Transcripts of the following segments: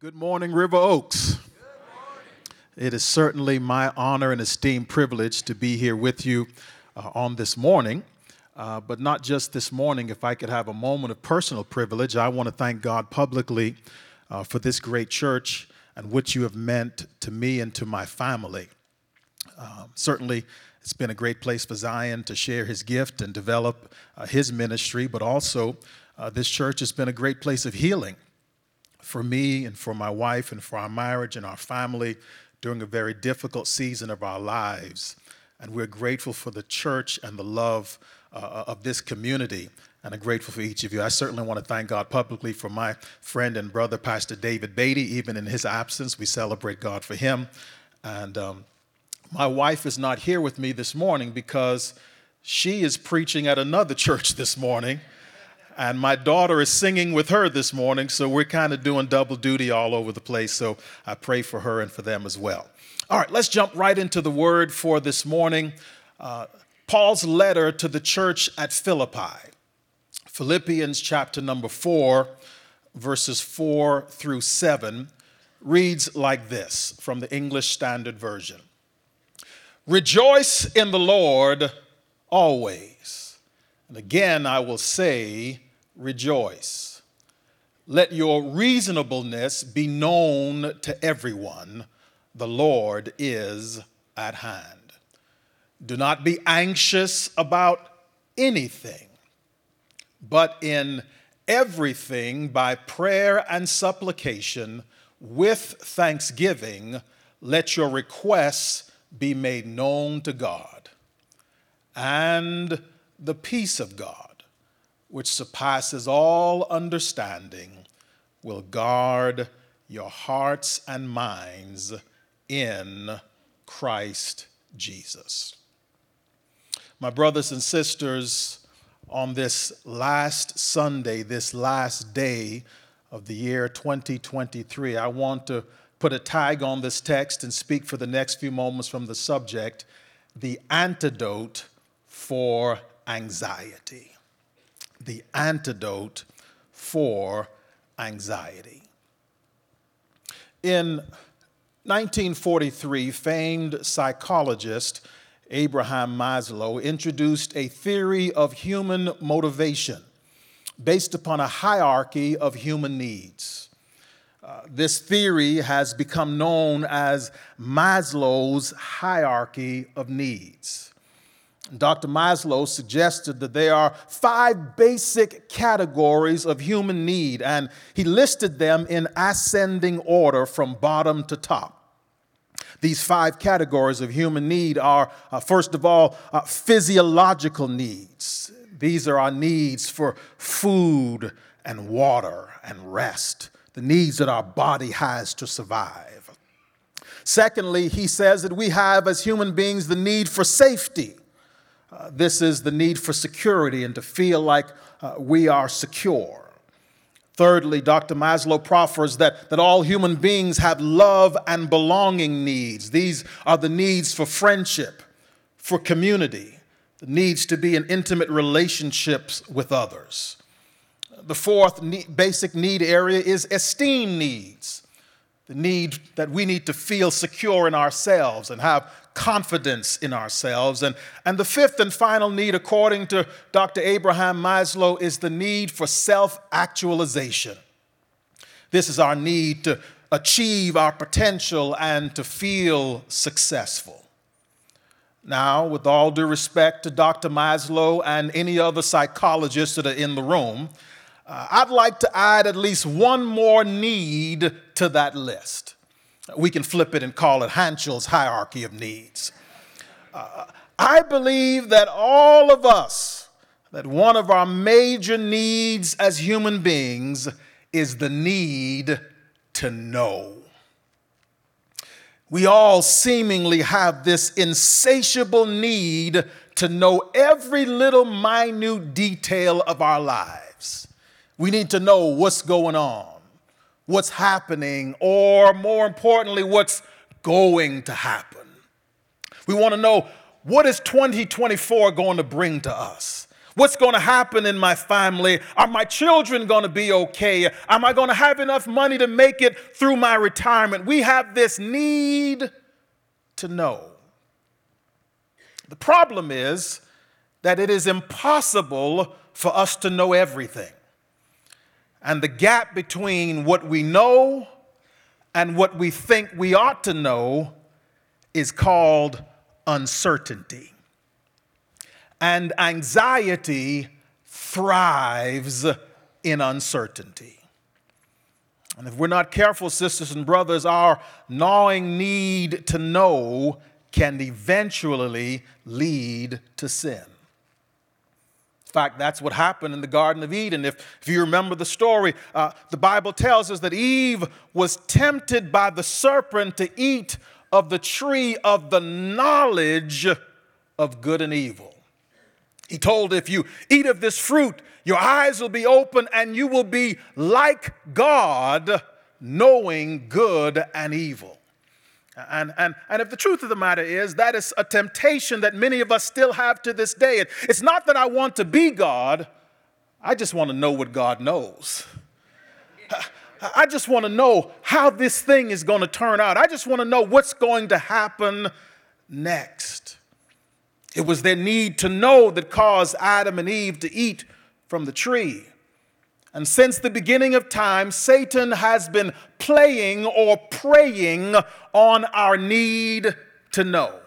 Good morning, River Oaks. It is certainly my honor and esteemed privilege to be here with you uh, on this morning. Uh, but not just this morning, if I could have a moment of personal privilege, I want to thank God publicly uh, for this great church and what you have meant to me and to my family. Um, certainly, it's been a great place for Zion to share his gift and develop uh, his ministry, but also uh, this church has been a great place of healing for me and for my wife and for our marriage and our family during a very difficult season of our lives. And we're grateful for the church and the love uh, of this community. And I'm grateful for each of you. I certainly want to thank God publicly for my friend and brother, Pastor David Beatty. Even in his absence, we celebrate God for him. And um, my wife is not here with me this morning because she is preaching at another church this morning and my daughter is singing with her this morning, so we're kind of doing double duty all over the place. So I pray for her and for them as well. All right, let's jump right into the word for this morning. Uh, Paul's letter to the church at Philippi, Philippians chapter number four, verses four through seven, reads like this from the English Standard Version Rejoice in the Lord always. And again, I will say, rejoice. Let your reasonableness be known to everyone. The Lord is at hand. Do not be anxious about anything, but in everything by prayer and supplication with thanksgiving, let your requests be made known to God. And the peace of God which surpasses all understanding, will guard your hearts and minds in Christ Jesus. My brothers and sisters, on this last Sunday, this last day of the year 2023, I want to put a tag on this text and speak for the next few moments from the subject the antidote for anxiety the antidote for anxiety. In 1943, famed psychologist Abraham Maslow introduced a theory of human motivation based upon a hierarchy of human needs. Uh, this theory has become known as Maslow's hierarchy of needs. Dr. Maslow suggested that there are five basic categories of human need, and he listed them in ascending order from bottom to top. These five categories of human need are, uh, first of all, uh, physiological needs. These are our needs for food and water and rest, the needs that our body has to survive. Secondly, he says that we have, as human beings, the need for safety. Uh, this is the need for security and to feel like uh, we are secure. Thirdly, Dr. Maslow proffers that, that all human beings have love and belonging needs. These are the needs for friendship, for community, the needs to be in intimate relationships with others. The fourth need, basic need area is esteem needs, the need that we need to feel secure in ourselves and have confidence in ourselves. And, and the fifth and final need, according to Dr. Abraham Maslow, is the need for self actualization. This is our need to achieve our potential and to feel successful. Now, with all due respect to Dr. Maslow and any other psychologists that are in the room, uh, I'd like to add at least one more need to that list. We can flip it and call it Hanschel's hierarchy of needs. Uh, I believe that all of us, that one of our major needs as human beings is the need to know. We all seemingly have this insatiable need to know every little minute detail of our lives. We need to know what's going on what's happening, or more importantly, what's going to happen. We want to know what is 2024 going to bring to us? What's going to happen in my family? Are my children going to be okay? Am I going to have enough money to make it through my retirement? We have this need to know. The problem is that it is impossible for us to know everything. And the gap between what we know and what we think we ought to know is called uncertainty. And anxiety thrives in uncertainty. And if we're not careful, sisters and brothers, our gnawing need to know can eventually lead to sin. Fact, that's what happened in the Garden of Eden. If, if you remember the story, uh, the Bible tells us that Eve was tempted by the serpent to eat of the tree of the knowledge of good and evil. He told, If you eat of this fruit, your eyes will be open and you will be like God, knowing good and evil. And, and, and if the truth of the matter is, that is a temptation that many of us still have to this day. It's not that I want to be God, I just want to know what God knows. I just want to know how this thing is going to turn out. I just want to know what's going to happen next. It was their need to know that caused Adam and Eve to eat from the tree. And since the beginning of time, Satan has been playing or preying on our need to know.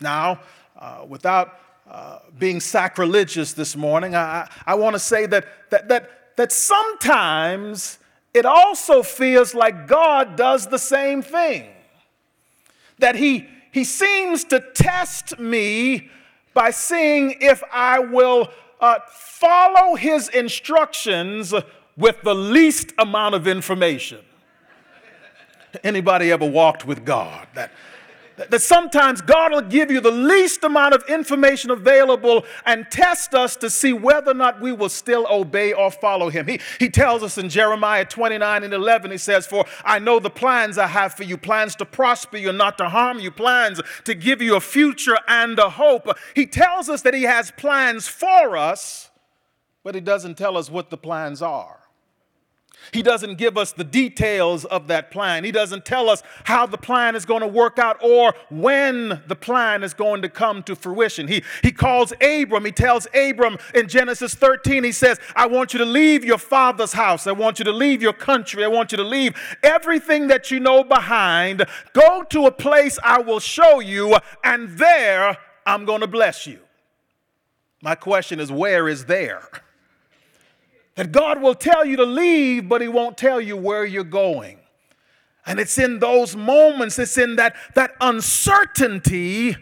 Now, uh, without uh, being sacrilegious this morning, I, I want to say that, that, that, that sometimes it also feels like God does the same thing. That he, he seems to test me by seeing if I will uh, follow his instructions with the least amount of information. Anybody ever walked with God? That, that sometimes God will give you the least amount of information available and test us to see whether or not we will still obey or follow Him. He, he tells us in Jeremiah 29 and 11, He says, For I know the plans I have for you plans to prosper you, and not to harm you, plans to give you a future and a hope. He tells us that He has plans for us, but He doesn't tell us what the plans are. He doesn't give us the details of that plan. He doesn't tell us how the plan is going to work out or when the plan is going to come to fruition. He, he calls Abram, he tells Abram in Genesis 13, he says, I want you to leave your father's house. I want you to leave your country. I want you to leave everything that you know behind. Go to a place I will show you, and there I'm going to bless you. My question is, where is there? That God will tell you to leave, but He won't tell you where you're going. And it's in those moments, it's in that, that uncertainty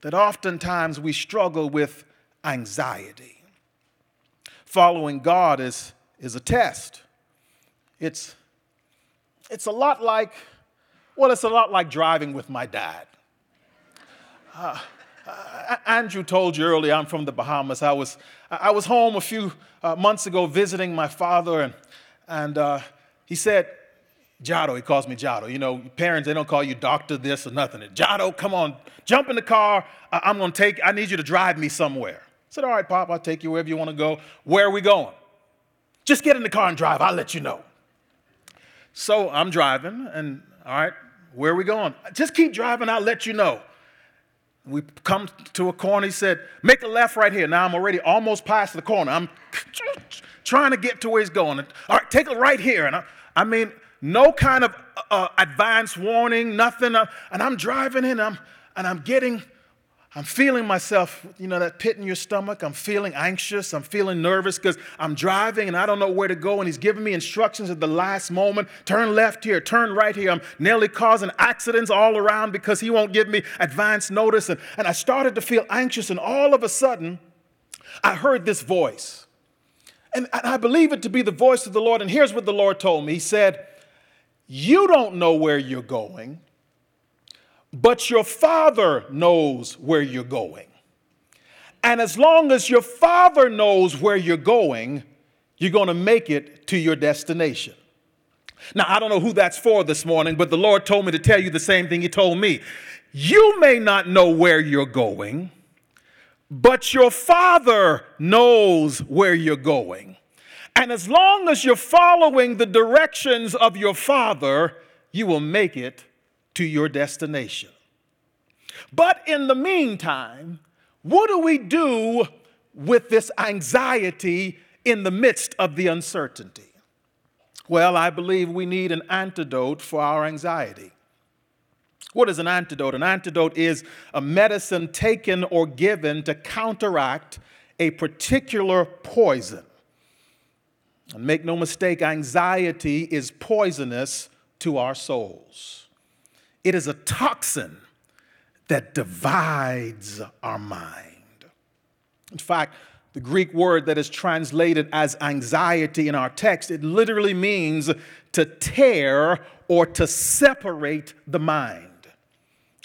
that oftentimes we struggle with anxiety. Following God is, is a test. It's, it's a lot like, well, it's a lot like driving with my dad. Uh, Andrew told you earlier, I'm from the Bahamas. I was, I was home a few uh, months ago visiting my father, and, and uh, he said, Jado, he calls me Jado. You know, parents, they don't call you doctor this or nothing. Jado, come on, jump in the car. I'm going to take, I need you to drive me somewhere. I said, all right, Pop, I'll take you wherever you want to go. Where are we going? Just get in the car and drive. I'll let you know. So I'm driving, and all right, where are we going? Just keep driving. I'll let you know. We come to a corner. He said, Make a left right here. Now I'm already almost past the corner. I'm trying to get to where he's going. All right, take a right here. And I, I mean, no kind of uh, advance warning, nothing. Uh, and I'm driving in, and I'm, and I'm getting I'm feeling myself, you know, that pit in your stomach. I'm feeling anxious. I'm feeling nervous because I'm driving and I don't know where to go. And he's giving me instructions at the last moment turn left here, turn right here. I'm nearly causing accidents all around because he won't give me advance notice. And, and I started to feel anxious. And all of a sudden, I heard this voice. And, and I believe it to be the voice of the Lord. And here's what the Lord told me He said, You don't know where you're going but your father knows where you're going. And as long as your father knows where you're going, you're going to make it to your destination. Now, I don't know who that's for this morning, but the Lord told me to tell you the same thing He told me. You may not know where you're going, but your Father knows where you're going. And as long as you're following the directions of your Father, you will make it to your destination. But in the meantime, what do we do with this anxiety in the midst of the uncertainty? Well, I believe we need an antidote for our anxiety. What is an antidote? An antidote is a medicine taken or given to counteract a particular poison. And make no mistake, anxiety is poisonous to our souls. It is a toxin that divides our mind. In fact, the Greek word that is translated as anxiety in our text, it literally means to tear or to separate the mind.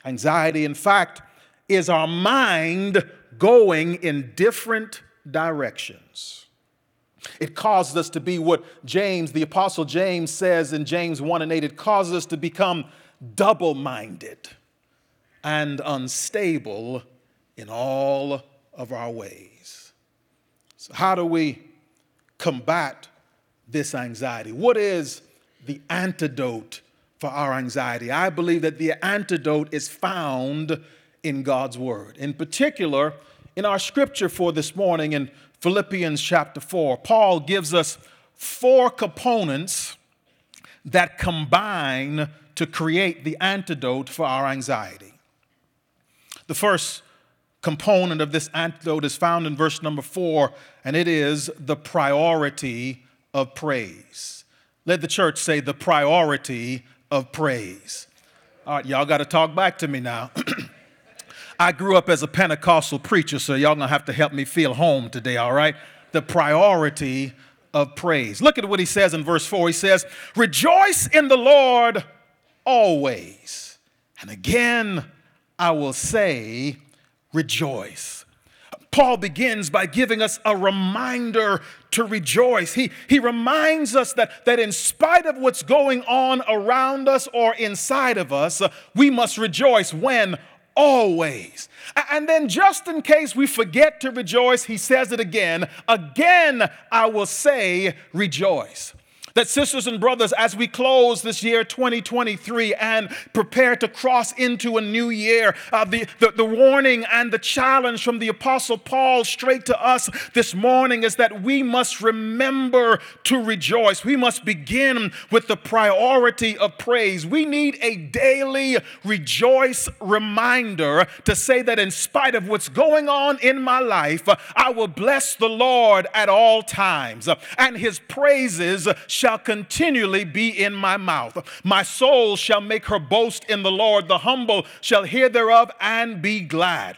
Anxiety, in fact, is our mind going in different directions. It causes us to be what James, the Apostle James, says in James 1 and 8 it causes us to become double minded and unstable in all of our ways. So, how do we combat this anxiety? What is the antidote for our anxiety? I believe that the antidote is found in God's Word. In particular, in our scripture for this morning in Philippians chapter 4, Paul gives us four components that combine to create the antidote for our anxiety. The first component of this antidote is found in verse number four, and it is the priority of praise. Let the church say the priority of praise. All right, y'all got to talk back to me now. I grew up as a Pentecostal preacher, so y'all gonna have to help me feel home today, all right? The priority of praise. Look at what he says in verse 4. He says, Rejoice in the Lord always. And again, I will say, Rejoice. Paul begins by giving us a reminder to rejoice. He, he reminds us that, that in spite of what's going on around us or inside of us, we must rejoice when always. And then, just in case we forget to rejoice, he says it again. Again, I will say, rejoice that, sisters and brothers, as we close this year 2023 and prepare to cross into a new year, uh, the, the, the warning and the challenge from the Apostle Paul straight to us this morning is that we must remember to rejoice. We must begin with the priority of praise. We need a daily rejoice reminder to say that in spite of what's going on in my life, I will bless the Lord at all times, and his praises shall shall continually be in my mouth. My soul shall make her boast in the Lord. The humble shall hear thereof and be glad.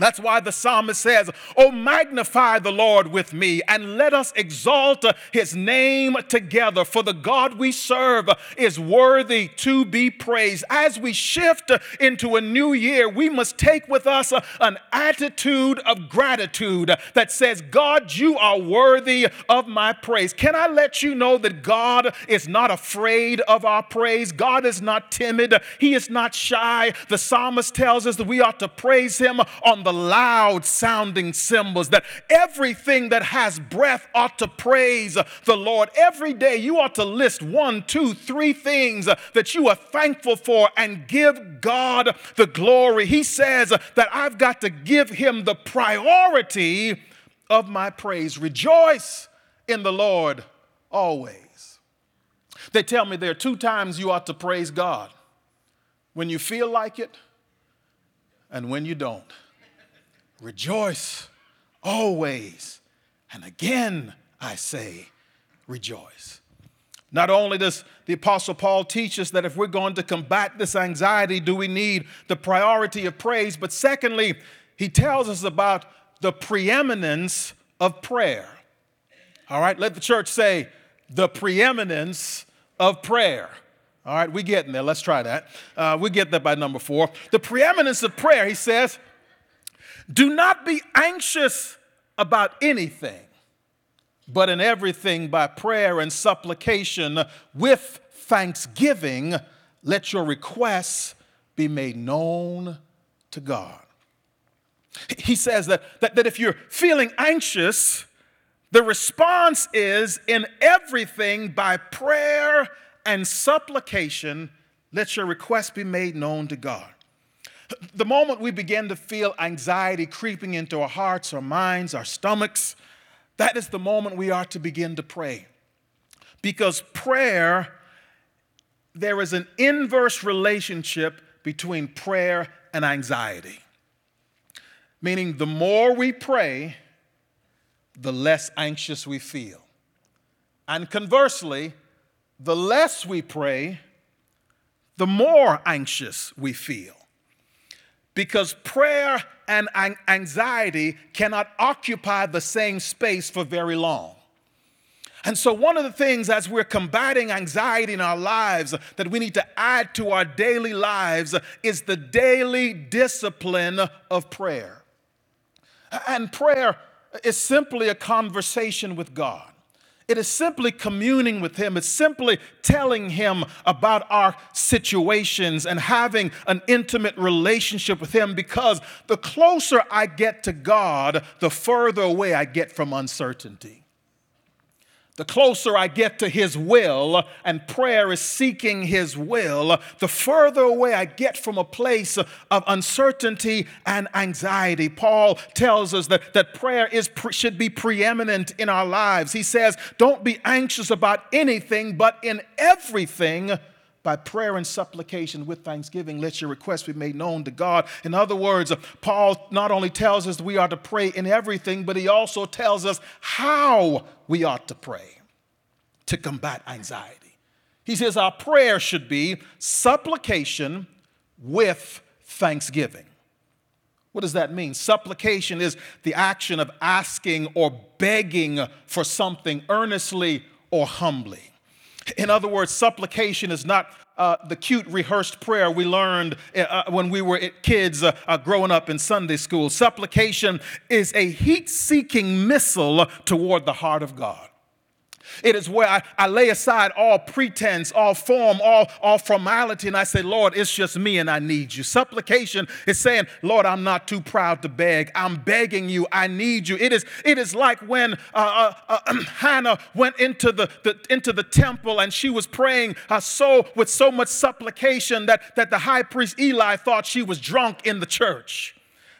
That's why the psalmist says, Oh, magnify the Lord with me and let us exalt his name together. For the God we serve is worthy to be praised. As we shift into a new year, we must take with us an attitude of gratitude that says, God, you are worthy of my praise. Can I let you know that God is not afraid of our praise? God is not timid, He is not shy. The psalmist tells us that we ought to praise Him on the the loud sounding cymbals, that everything that has breath ought to praise the Lord. Every day you ought to list one, two, three things that you are thankful for and give God the glory. He says that I've got to give him the priority of my praise. Rejoice in the Lord always. They tell me there are two times you ought to praise God when you feel like it and when you don't. Rejoice always. And again, I say, rejoice. Not only does the Apostle Paul teach us that if we're going to combat this anxiety, do we need the priority of praise, but secondly, he tells us about the preeminence of prayer. All right, let the church say, the preeminence of prayer. All right, we getting there. Let's try that. Uh, we get that by number four. The preeminence of prayer, he says, do not be anxious about anything, but in everything by prayer and supplication with thanksgiving, let your requests be made known to God. He says that, that, that if you're feeling anxious, the response is in everything by prayer and supplication, let your request be made known to God. The moment we begin to feel anxiety creeping into our hearts, our minds, our stomachs, that is the moment we are to begin to pray. Because prayer, there is an inverse relationship between prayer and anxiety. Meaning, the more we pray, the less anxious we feel. And conversely, the less we pray, the more anxious we feel. Because prayer and anxiety cannot occupy the same space for very long. And so, one of the things as we're combating anxiety in our lives that we need to add to our daily lives is the daily discipline of prayer. And prayer is simply a conversation with God. It is simply communing with Him. It's simply telling Him about our situations and having an intimate relationship with Him because the closer I get to God, the further away I get from uncertainty the closer I get to His will, and prayer is seeking His will, the further away I get from a place of uncertainty and anxiety. Paul tells us that, that prayer is, should be preeminent in our lives. He says, Don't be anxious about anything, but in everything by prayer and supplication with thanksgiving, let your requests be made known to God. In other words, Paul not only tells us we are to pray in everything, but he also tells us how we ought to pray to combat anxiety. He says our prayer should be supplication with thanksgiving. What does that mean? Supplication is the action of asking or begging for something earnestly or humbly. In other words, supplication is not uh, the cute rehearsed prayer we learned uh, uh when we were kids uh, uh, growing up in Sunday school. Supplication is a heat seeking missile toward the heart of God. It is where I, I lay aside all pretense, all form, all, all formality, and I say, Lord, it's just me and I need you. Supplication is saying, Lord, I'm not too proud to beg. I'm begging you. I need you. It is, it is like when uh, uh, uh, Hannah went into the, the, into the temple and she was praying uh, so with so much supplication that, that the high priest Eli thought she was drunk in the church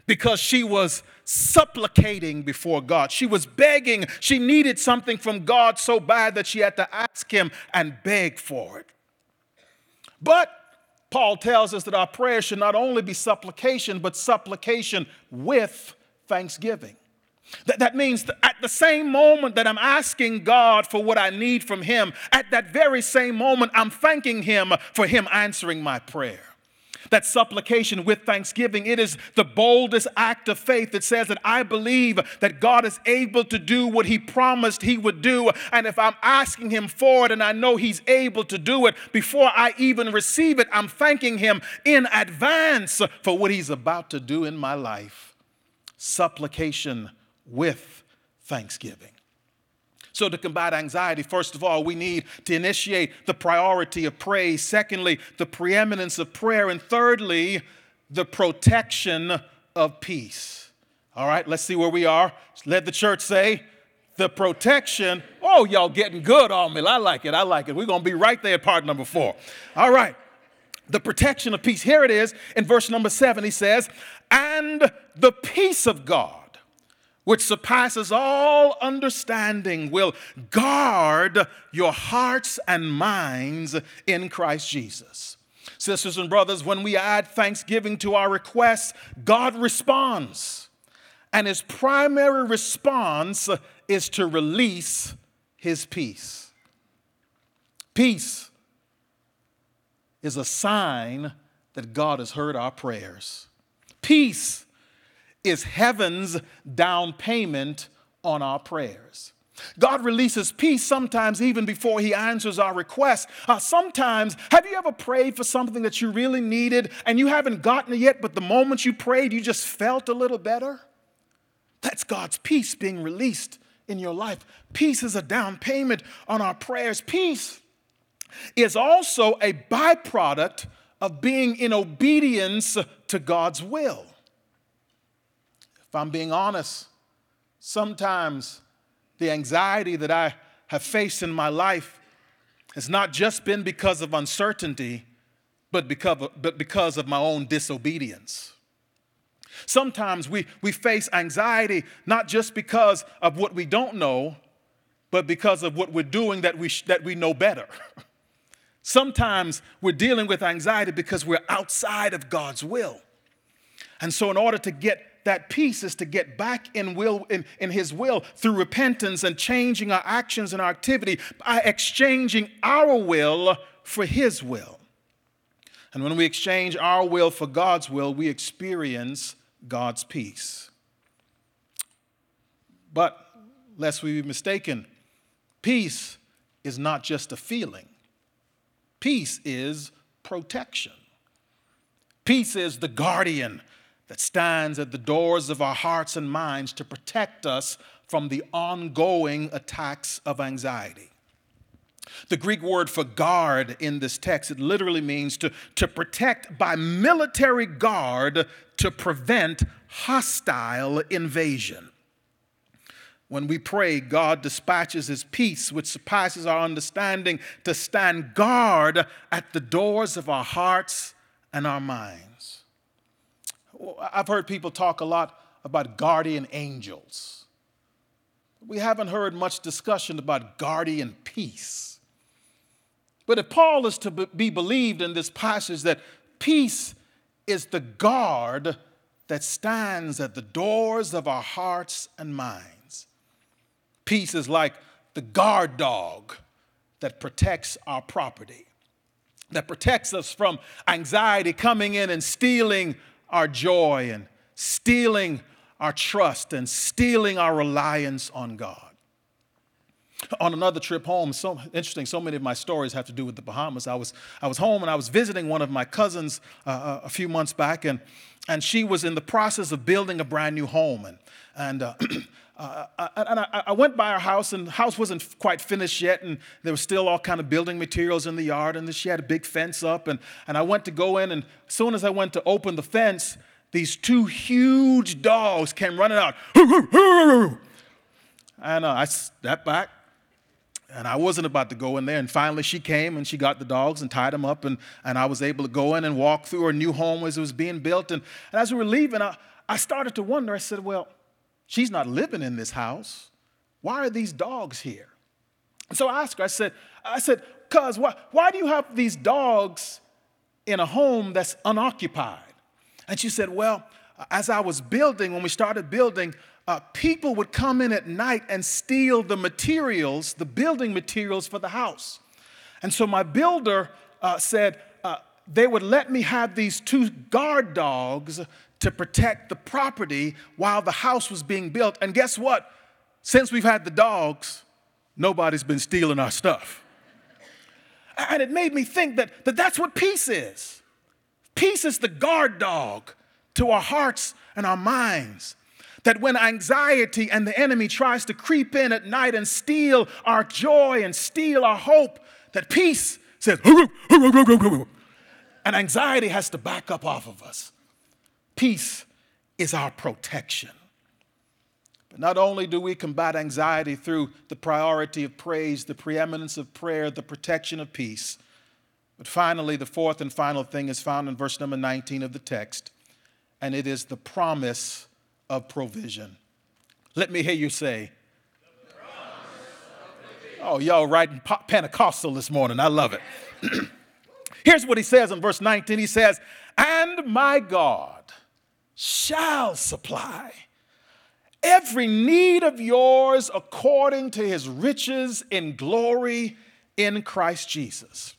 because she was supplicating before God. She was begging. She needed something from God so bad that she had to ask Him and beg for it. But Paul tells us that our prayer should not only be supplication, but supplication with thanksgiving. That, that means that at the same moment that I'm asking God for what I need from Him, at that very same moment, I'm thanking Him for Him answering my prayer. That supplication with thanksgiving, it is the boldest act of faith that says that I believe that God is able to do what He promised He would do. And if I'm asking Him for it and I know He's able to do it before I even receive it, I'm thanking Him in advance for what He's about to do in my life. Supplication with thanksgiving. So, to combat anxiety, first of all, we need to initiate the priority of praise. Secondly, the preeminence of prayer. And thirdly, the protection of peace. All right, let's see where we are. Let the church say, the protection. Oh, y'all getting good on me. I like it. I like it. We're going to be right there at part number four. All right. The protection of peace. Here it is in verse number seven. He says, and the peace of God which surpasses all understanding, will guard your hearts and minds in Christ Jesus. Sisters and brothers, when we add thanksgiving to our requests, God responds. And his primary response is to release his peace. Peace is a sign that God has heard our prayers. Peace is heaven's down payment on our prayers. God releases peace sometimes even before He answers our requests. Uh, sometimes, have you ever prayed for something that you really needed and you haven't gotten it yet, but the moment you prayed, you just felt a little better? That's God's peace being released in your life. Peace is a down payment on our prayers. Peace is also a byproduct of being in obedience to God's will. If I'm being honest, sometimes the anxiety that I have faced in my life has not just been because of uncertainty, but because of, but because of my own disobedience. Sometimes we, we face anxiety not just because of what we don't know, but because of what we're doing that we, sh- that we know better. Sometimes we're dealing with anxiety because we're outside of God's will. And so, in order to get that peace is to get back in will in, in his will through repentance and changing our actions and our activity by exchanging our will for his will. And when we exchange our will for God's will, we experience God's peace. But lest we be mistaken, peace is not just a feeling. Peace is protection. Peace is the guardian that stands at the doors of our hearts and minds to protect us from the ongoing attacks of anxiety. The Greek word for guard in this text, it literally means to, to protect by military guard to prevent hostile invasion. When we pray, God dispatches His peace, which surpasses our understanding, to stand guard at the doors of our hearts and our minds. I've heard people talk a lot about guardian angels. We haven't heard much discussion about guardian peace. But if Paul is to be believed in this passage that peace is the guard that stands at the doors of our hearts and minds, Peace is like the guard dog that protects our property, that protects us from anxiety coming in and stealing our joy and stealing our trust and stealing our reliance on God. On another trip home, so interesting, so many of my stories have to do with the Bahamas. I was, I was home and I was visiting one of my cousins uh, uh a few months back, and, and she was in the process of building a brand new home. And, and uh, uh, uh, and I, I, went by her house, and the house wasn't quite finished yet, and there was still all kind of building materials in the yard, and she had a big fence up, and, and I went to go in, and as soon as I went to open the fence, these two huge dogs came running out. And uh, I stepped back, and I wasn't about to go in there. And finally, she came and she got the dogs and tied them up, and, and I was able to go in and walk through her new home as it was being built. And, and as we were leaving, I, I started to wonder. I said, Well, She's not living in this house. Why are these dogs here? So I asked her, I said, I said, cuz why, why do you have these dogs in a home that's unoccupied? And she said, Well, as I was building, when we started building, uh, people would come in at night and steal the materials, the building materials for the house. And so my builder uh, said, uh, they would let me have these two guard dogs to protect the property while the house was being built. And guess what? Since we've had the dogs, nobody's been stealing our stuff. And it made me think that, that that's what peace is. Peace is the guard dog to our hearts and our minds. That when anxiety and the enemy tries to creep in at night and steal our joy and steal our hope, that peace says, and anxiety has to back up off of us. Peace is our protection. But not only do we combat anxiety through the priority of praise, the preeminence of prayer, the protection of peace, but finally, the fourth and final thing is found in verse number 19 of the text, and it is the promise of provision. Let me hear you say, Oh, y'all writing Pentecostal this morning. I love it. Here's what he says in verse 19 He says, And my God shall supply every need of yours according to his riches in glory in Christ Jesus.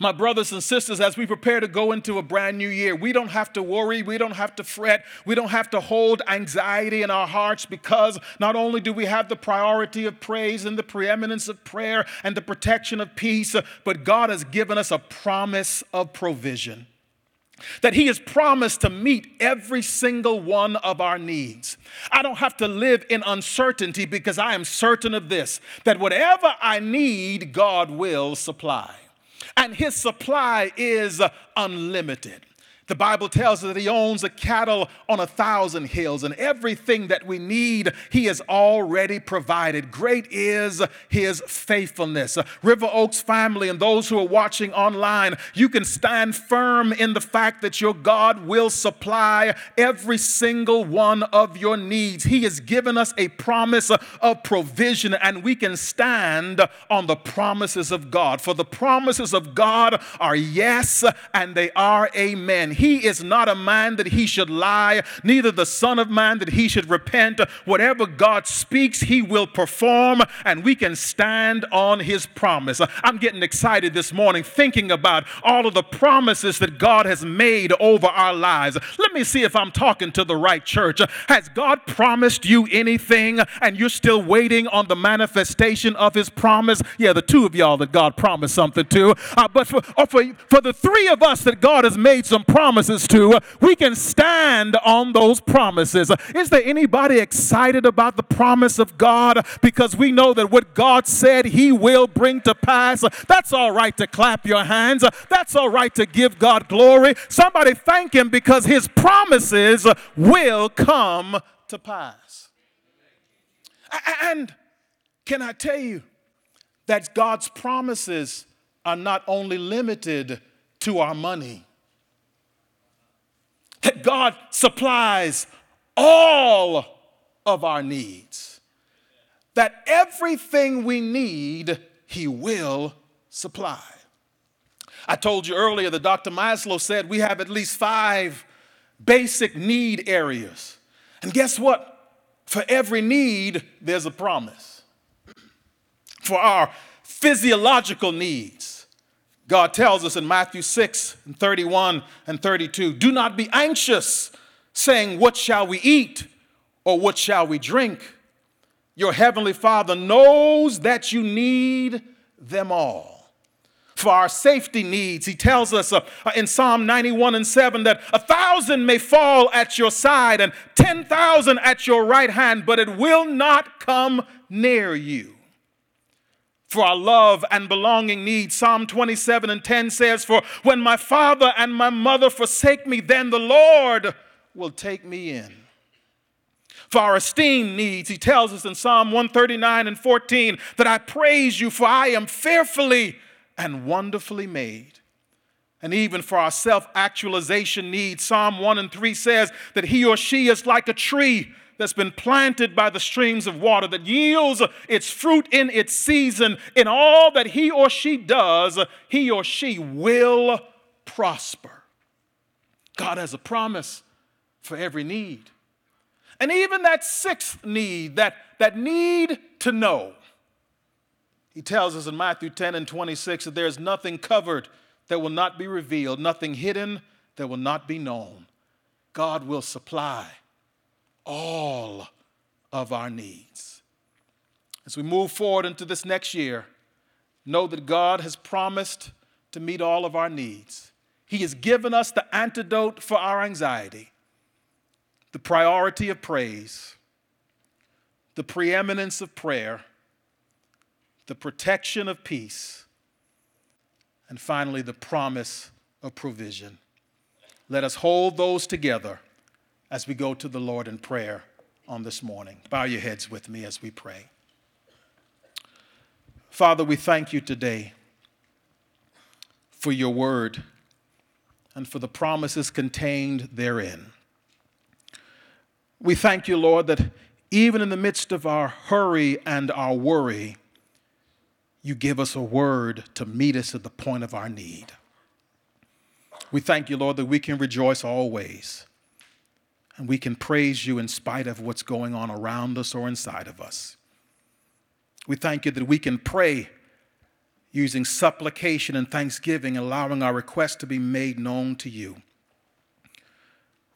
My brothers and sisters, as we prepare to go into a brand new year, we don't have to worry, we don't have to fret, we don't have to hold anxiety in our hearts because not only do we have the priority of praise and the preeminence of prayer and the protection of peace, but God has given us a promise of provision that He has promised to meet every single one of our needs. I don't have to live in uncertainty because I am certain of this that whatever I need, God will supply. And His supply is unlimited. The Bible tells us that He owns a cattle on a thousand hills, and everything that we need, He has already provided. Great is His faithfulness. River Oaks family and those who are watching online, you can stand firm in the fact that your God will supply every single one of your needs. He has given us a promise of provision, and we can stand on the promises of God. For the promises of God are yes, and they are amen. He is not a man that he should lie, neither the Son of Man that he should repent. Whatever God speaks, he will perform, and we can stand on his promise. I'm getting excited this morning thinking about all of the promises that God has made over our lives. Let me see if I'm talking to the right church. Has God promised you anything and you're still waiting on the manifestation of his promise? Yeah, the two of y'all that God promised something to. Uh, but for, for, for the three of us that God has made some promises, promises to, we can stand on those promises. Is there anybody excited about the promise of God? Because we know that what God said He will bring to pass. That's all right to clap your hands. That's all right to give God glory. Somebody thank Him because His promises will come to pass. And can I tell you that God's promises are not only limited to our money? That God supplies all of our needs, that everything we need, He will supply. I told you earlier that Dr. Maslow said we have at least five basic need areas. And guess what? For every need, there's a promise. For our physiological needs, God tells us in Matthew 6 and 31 and 32 do not be anxious, saying, What shall we eat or what shall we drink? Your heavenly Father knows that you need them all. For our safety needs, he tells us uh, in Psalm 91 and 7 that a thousand may fall at your side and 10,000 at your right hand, but it will not come near you for our love and belonging needs. Psalm 27 and 10 says, For when my father and my mother forsake me, then the Lord will take me in. For our esteem needs, he tells us in Psalm 139 and 14 that I praise you, for I am fearfully and wonderfully made. And even for our self actualization needs, Psalm 1 and 3 says that he or she is like a tree that's been planted by the streams of water, that yields its fruit in its season, in all that he or she does, he or she will prosper. God has a promise for every need. And even that sixth need, that, that need to know, he tells us in Matthew 10 and 26 that there is nothing covered that will not be revealed, nothing hidden that will not be known. God will supply all of our needs. As we move forward into this next year, know that God has promised to meet all of our needs. He has given us the antidote for our anxiety, the priority of praise, the preeminence of prayer, the protection of peace, and finally, the promise of provision. Let us hold those together as we go to the Lord in prayer on this morning. Bow your heads with me as we pray. Father, we thank you today for your word and for the promises contained therein. We thank you, Lord, that even in the midst of our hurry and our worry, you give us a word to meet us at the point of our need. We thank you, Lord, that we can rejoice always and we can praise you in spite of what's going on around us or inside of us. We thank you that we can pray using supplication and thanksgiving, allowing our requests to be made known to you.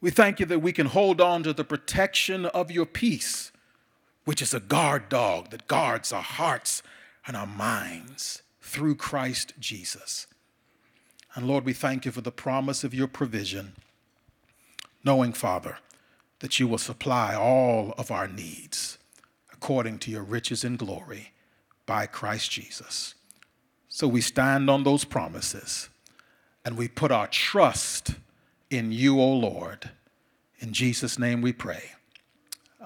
We thank you that we can hold on to the protection of your peace, which is a guard dog that guards our hearts and our minds through Christ Jesus. And Lord, we thank you for the promise of your provision, knowing, Father, that you will supply all of our needs according to your riches and glory by Christ Jesus. So we stand on those promises and we put our trust in you, O Lord. In Jesus' name we pray.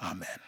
Amen.